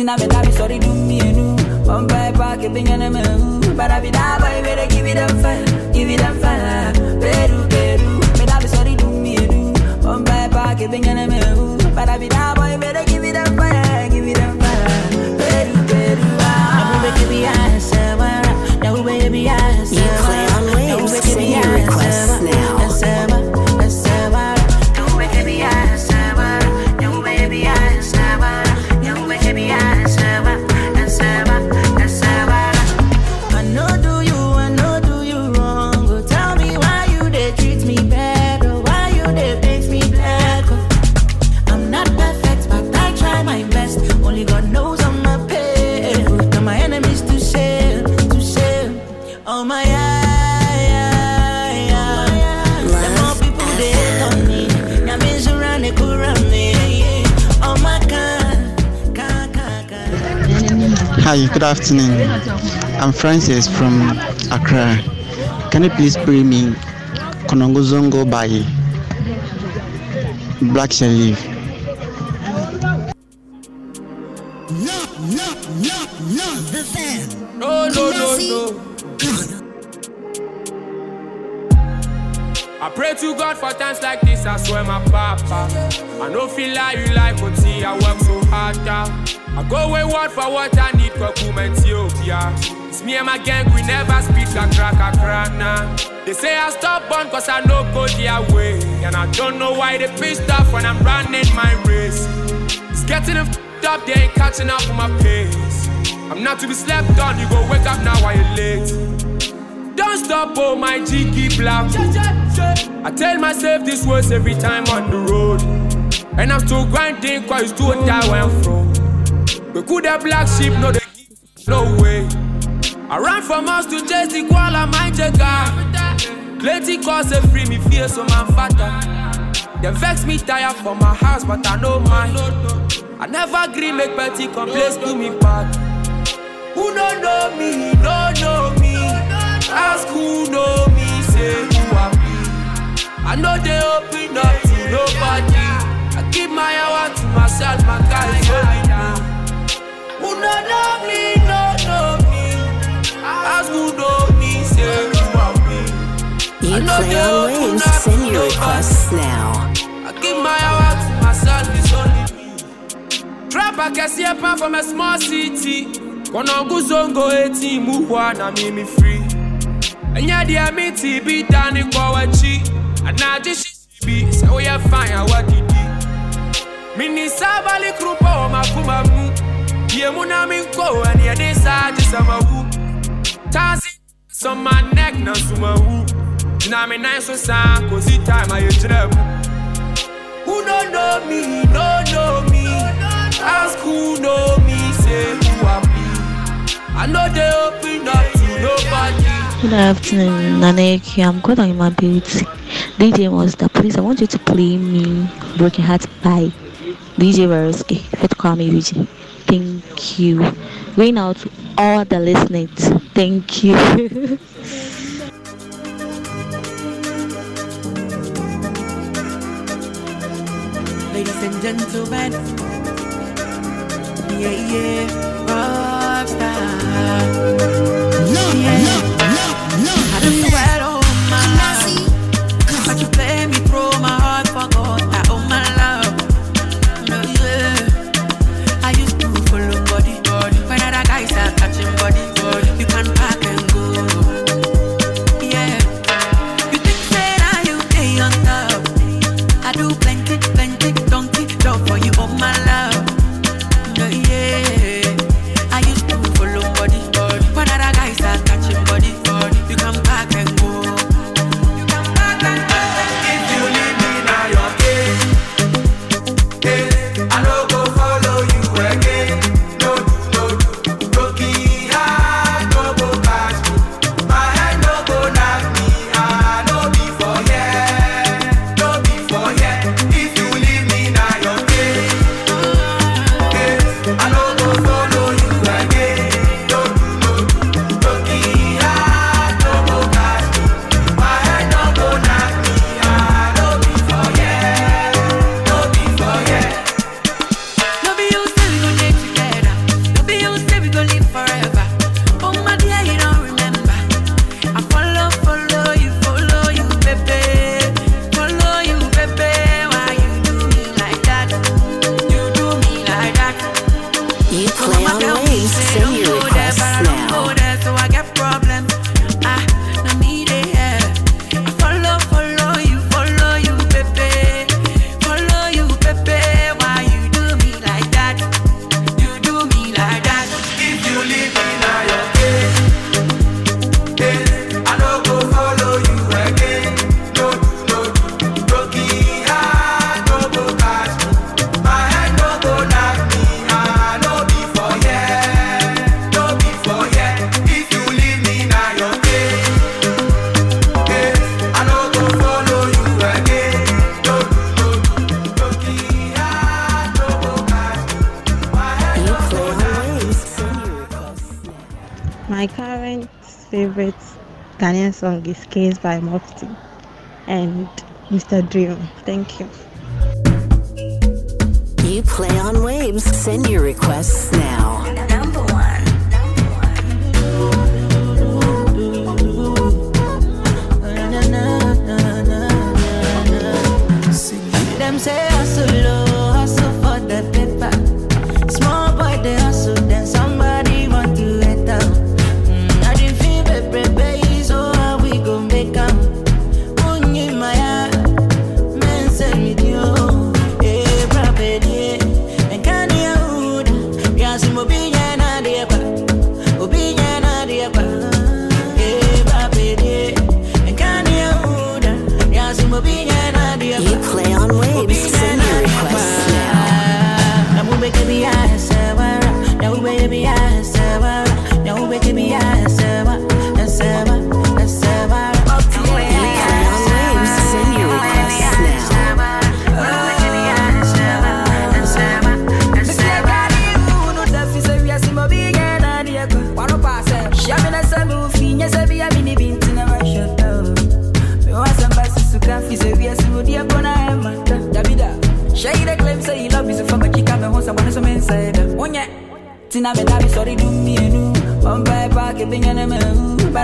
Tina me dabi sorry do me nu. One it binga na me. But I be da boy better give it them fire. Give it them fire. Good afternoon. I'm Francis from Accra. Can you please play me Konongo Zongo by Black Sherif? No, no, no, no. I pray to God for times like this, I swear my papa. I no feel like you like but see I work so hard now. I go wayward for what I need Ethiopia. It's me and my gang, we never speak a crack a crack nah. They say I stop on cause I no go their way. And I don't know why they pissed off when I'm running my race. It's getting them f***ed up, they ain't catching up with my pace. I'm not to be slept on, you go wake up now while you're late. Don't stop, oh my G keep black. I tell myself this words every time on the road. And I'm still grinding cause it's too that went from. We could have black sheep, no no way. I ran from house to chase the koala, your car. Plenty cause they free me fear so man fatter. They vex me tired for my house, but I know mine. I never agree make petty complaints to me bad. Who no know me, no know me. Ask who know me, say who I be. I know they open up to nobody. I keep my hour to myself, my play on waves. Send your requests now. I give my hour to myself, it's only me. Trap I can see a pan from a small city. Konongo Zongo eti muhwa na mimi free. Enya dia mi ti bi dani kwa wachi. Anaji shi bi se we fine a wadidi. Mini sabali krupa o makuma mu. Ye mu na mi ko ani e de sa ji sama wu. Tazi so my neck na suma wu. Na me nine so sa kozi time I jira mu. Who no know me, no know me. Ask who know me, say who I be. I know they open up to nobody. Good afternoon, Naneki. I'm good on my beauty. DJ Monster, please, I want you to play me Broken Heart by DJ Versky. Fit call me DJ. Thank you. Going out to all the listeners. Thank you. Ladies and gentlemen, yeah, yeah, rockstar. Yeah. I done sweat on Ghanaian song is Case by Mufti and Mr. Dream. Thank you. You play on waves. Send your requests now.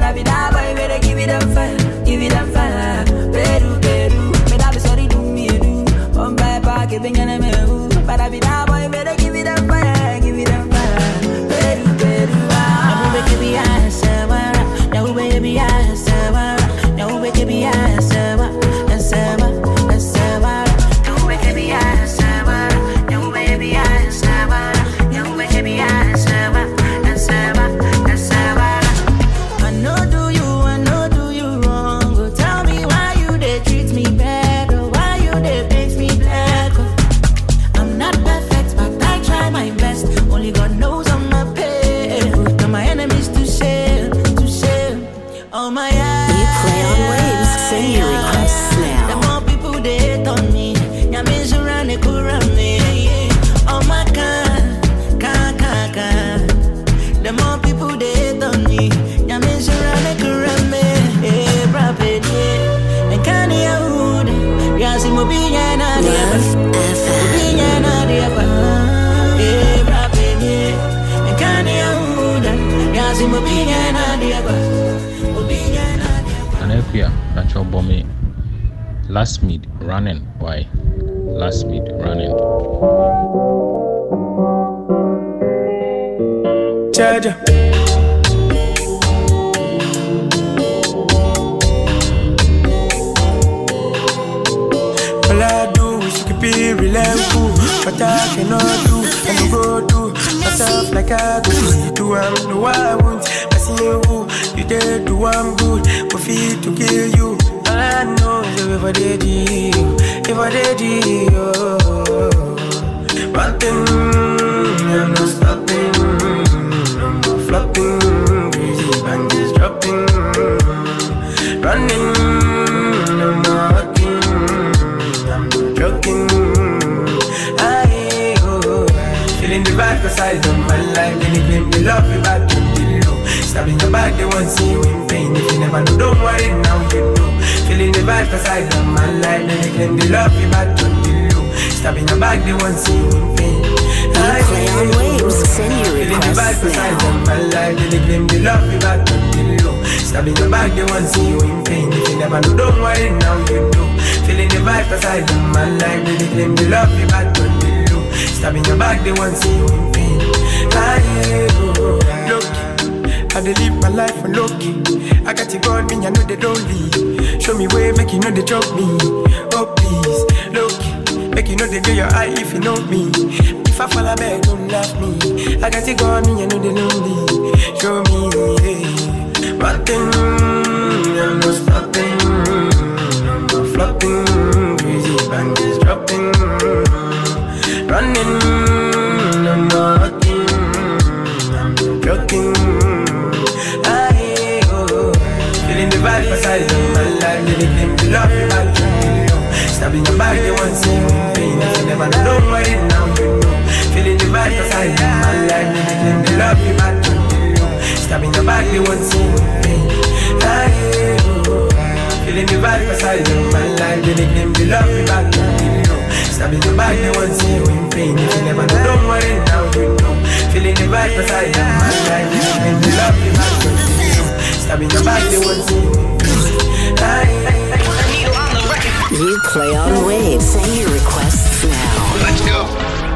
I be that boy they give it them fire, give it them fire. Bommy. Last mid running. Why? Last mid running. Jaja. All I do is real and cool. What I cannot do, I'm go do myself like I do. Do, I'm no I won't. I see you, did do, I'm good. For feet to kill you. I know if I did you, if did you. One oh. thing, I'm not stopping. I'm flopping, crazy bandits dropping, running. I'm I'm not joking. I oh, feeling the vibe 'cause I don't my life. Then claim the love you back low. Stabbing your back, they won't see you in pain. If you never know, don't worry, now you know. Feeling the vibe I don't my life. Then they claim the love you back to the low. Stabbing your back, they won't see you in pain. You play on waves. Send your Feeling the vibe requests I now. my life. Then they claim the love you back to the low. Stabbing your back, they won't see you in pain. If you never know, don't worry, now you know. Feeling the vibe I don't my life. Then they claim the love you back to the low. Stabbing your back, they won't see you in pain. I, look. I dey live my life on low key. I got you God, me I know they don't leave. Show me way, make you know they drop me. Oh please, look, make you know they do your eye if you know me. If I fall, I beg, don't laugh me. I got you God, me I know they don't leave. Show me, yeah. One I'm not stopping. I'm not flopping, crazy bandits dropping, running. Love you back to me. oh. Stabbing your back, they want see you in pain. If you never know, don't worry, now you know. Feeling the vibe beside them, my life, really claim the love you back to me. oh. Stabbing your back, they want see you in pain. Feeling the vibe beside them, man like they claim the love me back to you. Stabbing your back, they want see you in pain. If you never know, don't worry, now you know. Feeling the vibe beside them, man like they claim the love me back to you. Stabbing your back, they want see you in pain. Aye. You play on waves. Send your requests now. Let's go.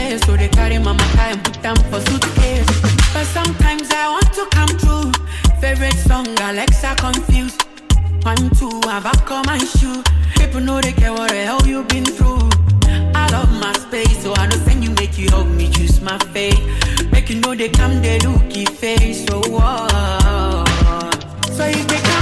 place. So they carry my high and put them for suitcase. But sometimes I want to come true. Favorite song, Alexa confused. One, two, I've come my shoe. People know they care what the hell you've been through. I love my space, so I don't send you make you help me choose my fate. Make you know they come, they looky face. So what? So if they come.